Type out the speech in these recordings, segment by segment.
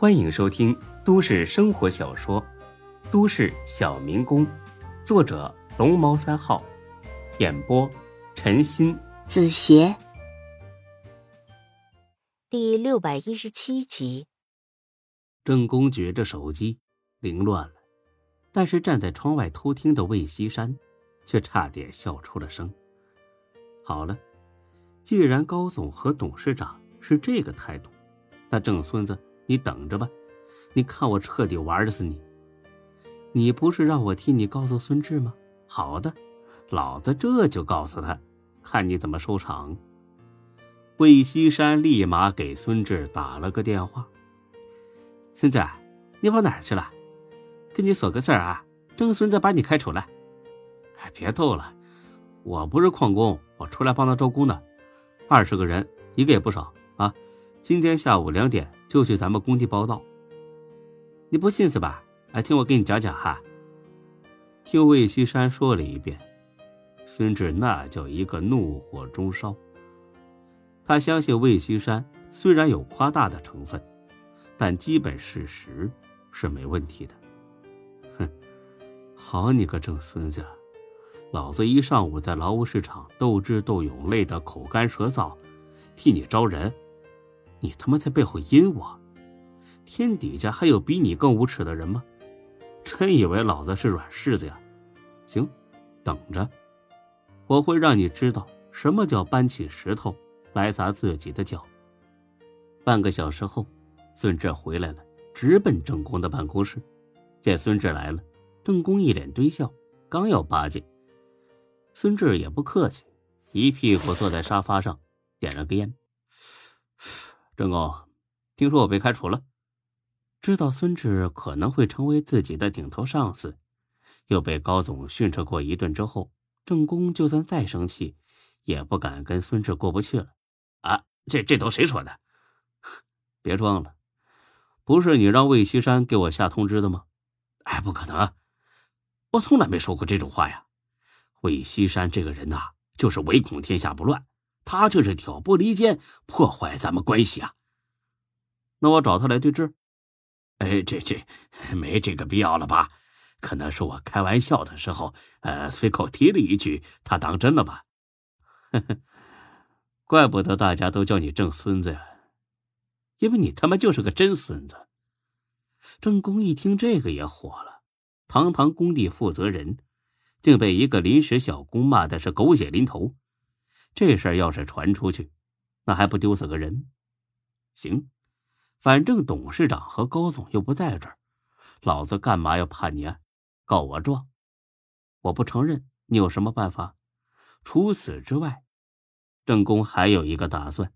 欢迎收听都市生活小说《都市小民工》，作者龙猫三号，演播陈鑫、子邪，第六百一十七集。郑公举着手机，凌乱了，但是站在窗外偷听的魏西山，却差点笑出了声。好了，既然高总和董事长是这个态度，那郑孙子。你等着吧，你看我彻底玩死你！你不是让我替你告诉孙志吗？好的，老子这就告诉他，看你怎么收场。魏西山立马给孙志打了个电话：“孙子，你跑哪儿去了？跟你说个事儿啊，郑孙子把你开除了。”哎，别逗了，我不是矿工，我出来帮他招工的，二十个人，一个也不少啊。今天下午两点就去咱们工地报道。你不信是吧？来听我给你讲讲哈。听魏西山说了一遍，孙志那叫一个怒火中烧。他相信魏西山虽然有夸大的成分，但基本事实是没问题的。哼，好你个郑孙子，老子一上午在劳务市场斗智斗勇，累得口干舌燥，替你招人。你他妈在背后阴我！天底下还有比你更无耻的人吗？真以为老子是软柿子呀？行，等着，我会让你知道什么叫搬起石头来砸自己的脚。半个小时后，孙志回来了，直奔郑公的办公室。见孙志来了，郑公一脸堆笑，刚要巴结，孙志也不客气，一屁股坐在沙发上，点了个烟。郑公，听说我被开除了。知道孙志可能会成为自己的顶头上司，又被高总训斥过一顿之后，郑公就算再生气，也不敢跟孙志过不去了。啊，这这都谁说的？别装了，不是你让魏西山给我下通知的吗？哎，不可能，我从来没说过这种话呀。魏西山这个人呐，就是唯恐天下不乱。他这是挑拨离间，破坏咱们关系啊！那我找他来对质。哎，这这没这个必要了吧？可能是我开玩笑的时候，呃，随口提了一句，他当真了吧？呵呵，怪不得大家都叫你郑孙子呀，因为你他妈就是个真孙子。郑公一听这个也火了，堂堂工地负责人，竟被一个临时小工骂的是狗血淋头。这事儿要是传出去，那还不丢死个人？行，反正董事长和高总又不在这儿，老子干嘛要判你？告我状？我不承认。你有什么办法？除此之外，郑公还有一个打算。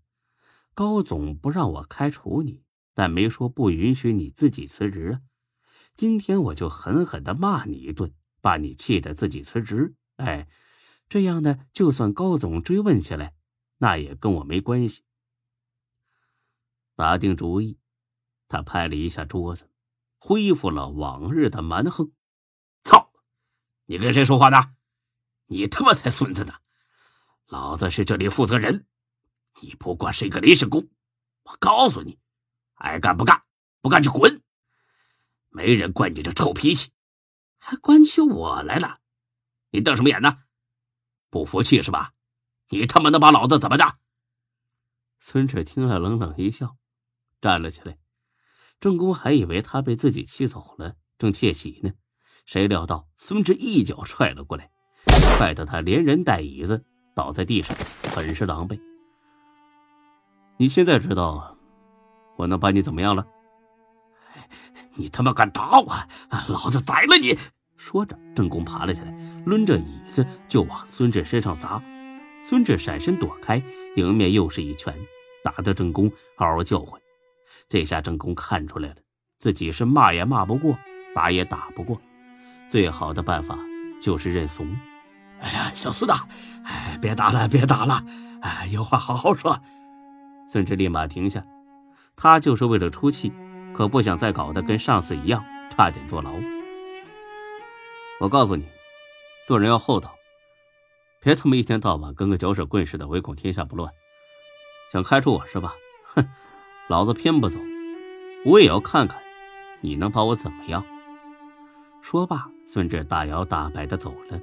高总不让我开除你，但没说不允许你自己辞职啊。今天我就狠狠的骂你一顿，把你气得自己辞职。哎。这样呢，就算高总追问起来，那也跟我没关系。打定主意，他拍了一下桌子，恢复了往日的蛮横。操！你跟谁说话呢？你他妈才孙子呢！老子是这里负责人，你不过是一个临时工。我告诉你，爱干不干，不干就滚！没人惯你这臭脾气，还关起我来了？你瞪什么眼呢？不服气是吧？你他妈能把老子怎么的？孙志听了，冷冷一笑，站了起来。郑公还以为他被自己气走了，正窃喜呢，谁料到孙志一脚踹了过来，踹得他连人带椅子倒在地上，很是狼狈。你现在知道我能把你怎么样了？你他妈敢打我，老子宰了你！说着，郑公爬了起来，抡着椅子就往孙志身上砸。孙志闪身躲开，迎面又是一拳，打得郑公嗷嗷叫唤。这下郑公看出来了，自己是骂也骂不过，打也打不过，最好的办法就是认怂。哎呀，小孙子，哎，别打了，别打了，哎，有话好好说。孙志立马停下，他就是为了出气，可不想再搞得跟上次一样，差点坐牢。我告诉你，做人要厚道，别他妈一天到晚跟个搅屎棍似的，唯恐天下不乱。想开除我是吧？哼，老子偏不走。我也要看看，你能把我怎么样。说罢，孙志大摇大摆的走了。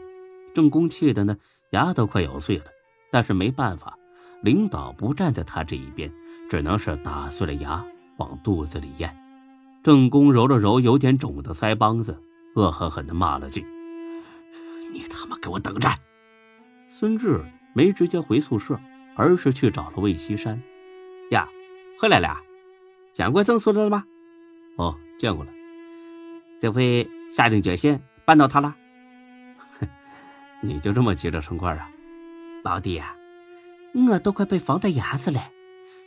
郑公气的呢，牙都快咬碎了，但是没办法，领导不站在他这一边，只能是打碎了牙往肚子里咽。郑公揉了揉有点肿的腮帮子，恶狠狠地骂了句：“你他妈给我等着！”孙志没直接回宿舍，而是去找了魏西山。呀，回来了，见过郑书记了吗？哦，见过了。这回下定决心扳倒他了。你就这么急着升官啊，老弟呀，我都快被房贷压死了，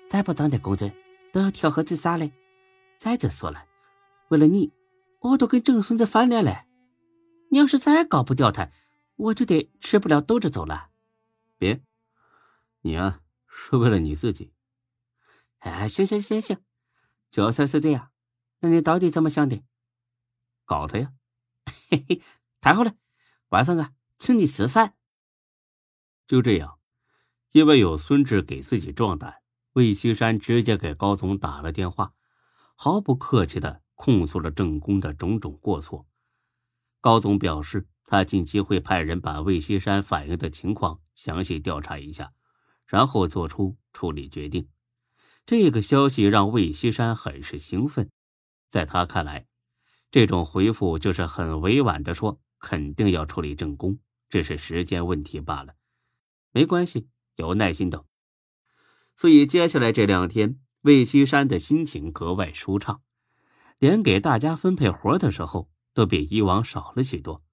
再不涨点工资都要跳河自杀了。再者说了，为了你，我都跟郑孙子翻脸了。你要是再搞不掉他，我就得吃不了兜着走了。别，你啊，是为了你自己。哎，行行行行，就算是这样，那你到底怎么想的？搞他呀！嘿嘿，太好了，晚上啊，请你吃饭。就这样，因为有孙志给自己壮胆，魏西山直接给高总打了电话。毫不客气的控诉了郑公的种种过错。高总表示，他近期会派人把魏西山反映的情况详细调查一下，然后做出处理决定。这个消息让魏西山很是兴奋，在他看来，这种回复就是很委婉的说肯定要处理郑公，只是时间问题罢了。没关系，有耐心等。所以接下来这两天。魏西山的心情格外舒畅，连给大家分配活的时候都比以往少了许多。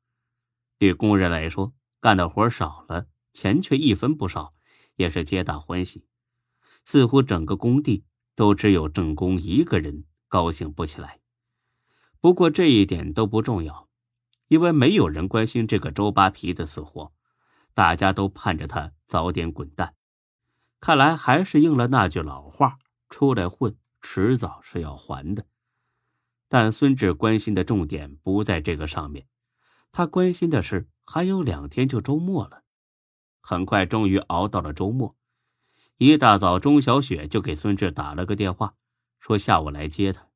对工人来说，干的活少了，钱却一分不少，也是皆大欢喜。似乎整个工地都只有郑工一个人高兴不起来。不过这一点都不重要，因为没有人关心这个周扒皮的死活，大家都盼着他早点滚蛋。看来还是应了那句老话。出来混，迟早是要还的。但孙志关心的重点不在这个上面，他关心的是还有两天就周末了。很快，终于熬到了周末。一大早，钟小雪就给孙志打了个电话，说下午来接他。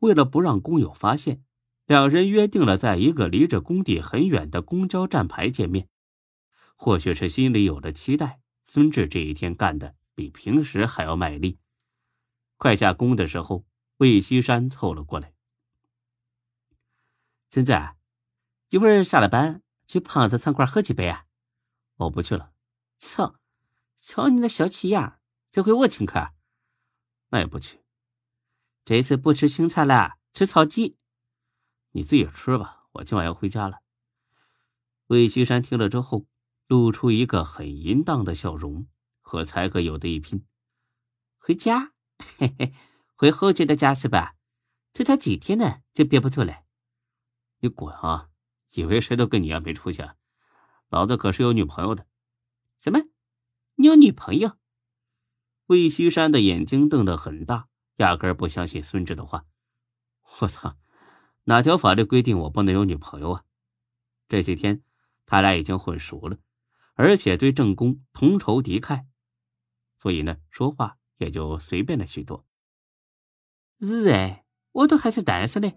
为了不让工友发现，两人约定了在一个离着工地很远的公交站牌见面。或许是心里有了期待，孙志这一天干的比平时还要卖力。快下工的时候，魏西山凑了过来。孙子，一会儿下了班去胖子餐馆喝几杯啊？我不去了。操！瞧你那小气样，这回我请客。那也不去。这次不吃青菜了，吃草鸡。你自己吃吧，我今晚要回家了。魏西山听了之后，露出一个很淫荡的笑容，和才哥有的一拼。回家。嘿嘿，回后街的家是吧？这才几天呢，就憋不住了。你滚啊！以为谁都跟你一样没出息？啊老子可是有女朋友的。什么？你有女朋友？魏西山的眼睛瞪得很大，压根不相信孙志的话。我操！哪条法律规定我不能有女朋友啊？这几天他俩已经混熟了，而且对正宫同仇敌忾，所以呢，说话。也就随便了许多。是哎，我都还是单身嘞。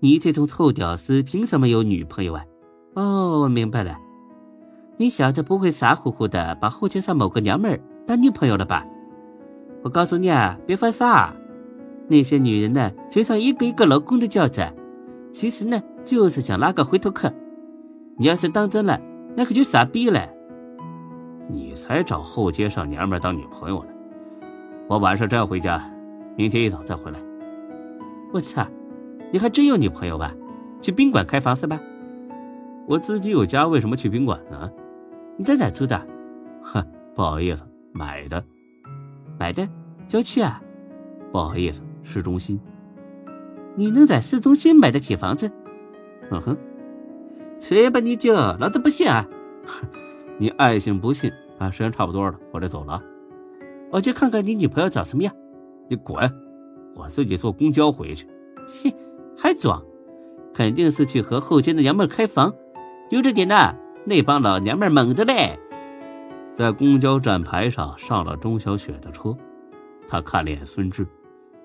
你这种臭屌丝凭什么有女朋友啊？哦，我明白了，你小子不会傻乎乎的把后街上某个娘们儿当女朋友了吧？我告诉你啊，别犯傻。那些女人呢，嘴上一个一个老公的叫着，其实呢，就是想拉个回头客。你要是当真了，那可就傻逼了。你才找后街上娘们儿当女朋友呢。我晚上真要回家，明天一早再回来。我操，你还真有女朋友吧？去宾馆开房是吧？我自己有家，为什么去宾馆呢？你在哪租的？哼，不好意思，买的。买的？郊区啊？不好意思，市中心。你能在市中心买得起房子？嗯哼，吹吧你就，老子不信啊！哼，你爱信不信啊？时间差不多了，我得走了。我去看看你女朋友长什么样，你滚！我自己坐公交回去。嘿，还装？肯定是去和后街的娘们开房。悠着点呐，那帮老娘们猛着嘞。在公交站牌上上了钟小雪的车，她看了眼孙志，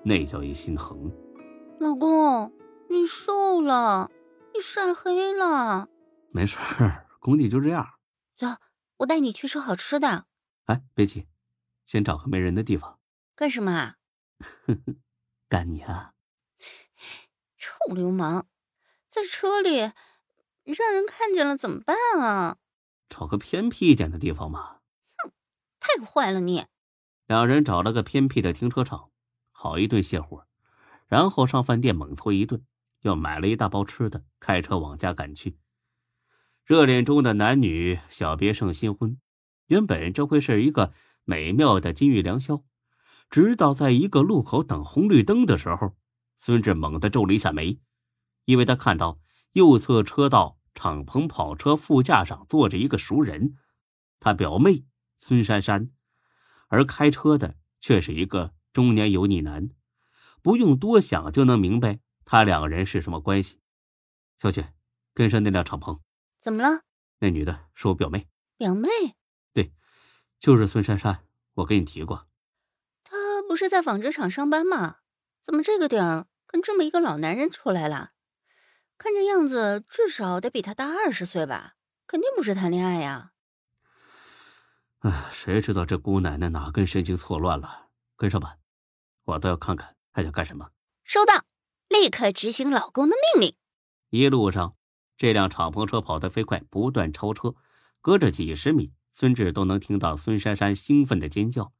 那叫一心疼。老公，你瘦了，你晒黑了。没事儿，工地就这样。走，我带你去吃好吃的。哎，别急，先找个没人的地方。干什么啊？干你啊！臭流氓，在车里让人看见了怎么办啊？找个偏僻一点的地方嘛。哼，太坏了你！两人找了个偏僻的停车场，好一顿泄火，然后上饭店猛搓一顿，又买了一大包吃的，开车往家赶去。热恋中的男女小别胜新婚，原本这会是一个美妙的金玉良宵，直到在一个路口等红绿灯的时候，孙志猛地皱了一下眉，因为他看到右侧车道敞篷跑车副驾上坐着一个熟人，他表妹孙珊珊，而开车的却是一个中年油腻男，不用多想就能明白他两人是什么关系。小雪，跟上那辆敞篷。怎么了？那女的是我表妹。表妹？对，就是孙珊珊。我跟你提过，她不是在纺织厂上班吗？怎么这个点儿跟这么一个老男人出来了？看这样子，至少得比他大二十岁吧？肯定不是谈恋爱呀。哎，谁知道这姑奶奶哪根神经错乱了？跟上吧，我倒要看看还想干什么。收到，立刻执行老公的命令。一路上。这辆敞篷车跑得飞快，不断超车，隔着几十米，孙志都能听到孙珊珊兴奋的尖叫。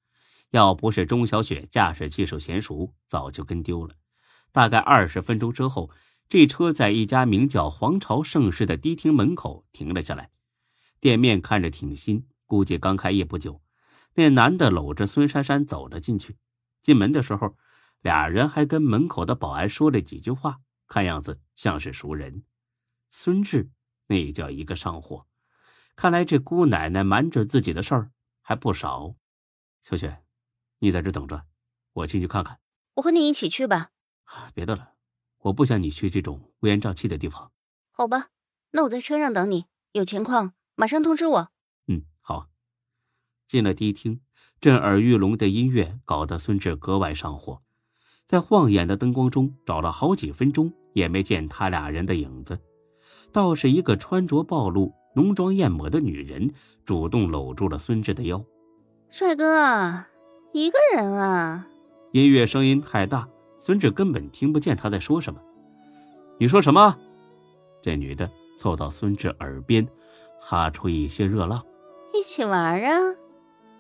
要不是钟小雪驾驶技术娴熟，早就跟丢了。大概二十分钟之后，这车在一家名叫“皇朝盛世”的迪厅门口停了下来。店面看着挺新，估计刚开业不久。那男的搂着孙珊珊走了进去。进门的时候，俩人还跟门口的保安说了几句话，看样子像是熟人。孙志，那叫一个上火，看来这姑奶奶瞒着自己的事儿还不少。小雪，你在这等着，我进去看看。我和你一起去吧。别的了，我不想你去这种乌烟瘴气的地方。好吧，那我在车上等你，有情况马上通知我。嗯，好。进了迪厅，震耳欲聋的音乐搞得孙志格外上火，在晃眼的灯光中找了好几分钟，也没见他俩人的影子。倒是一个穿着暴露、浓妆艳抹的女人，主动搂住了孙志的腰。帅哥，一个人啊？音乐声音太大，孙志根本听不见他在说什么。你说什么？这女的凑到孙志耳边，哈出一些热浪。一起玩啊？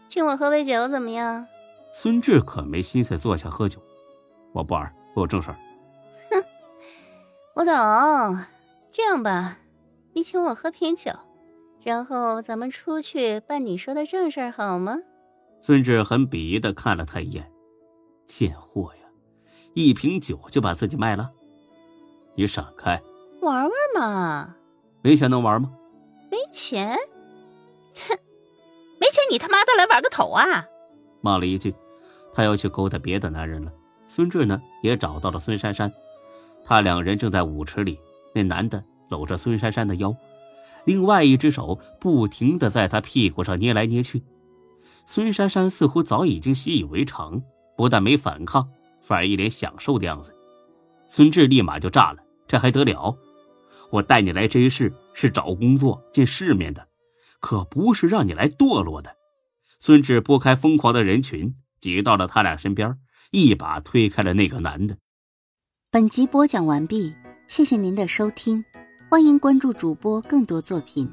请我喝杯酒怎么样？孙志可没心思坐下喝酒。我不玩，我有正事儿。哼，我懂。这样吧，你请我喝瓶酒，然后咱们出去办你说的正事儿，好吗？孙志很鄙夷的看了他一眼，贱货呀，一瓶酒就把自己卖了？你闪开！玩玩嘛。没钱能玩吗？没钱？哼，没钱你他妈的来玩个头啊！骂了一句，他要去勾搭别的男人了。孙志呢，也找到了孙珊珊，他两人正在舞池里。那男的搂着孙珊珊的腰，另外一只手不停的在她屁股上捏来捏去。孙珊珊似乎早已经习以为常，不但没反抗，反而一脸享受的样子。孙志立马就炸了，这还得了？我带你来这一世是找工作、见世面的，可不是让你来堕落的。孙志拨开疯狂的人群，挤到了他俩身边，一把推开了那个男的。本集播讲完毕。谢谢您的收听，欢迎关注主播更多作品。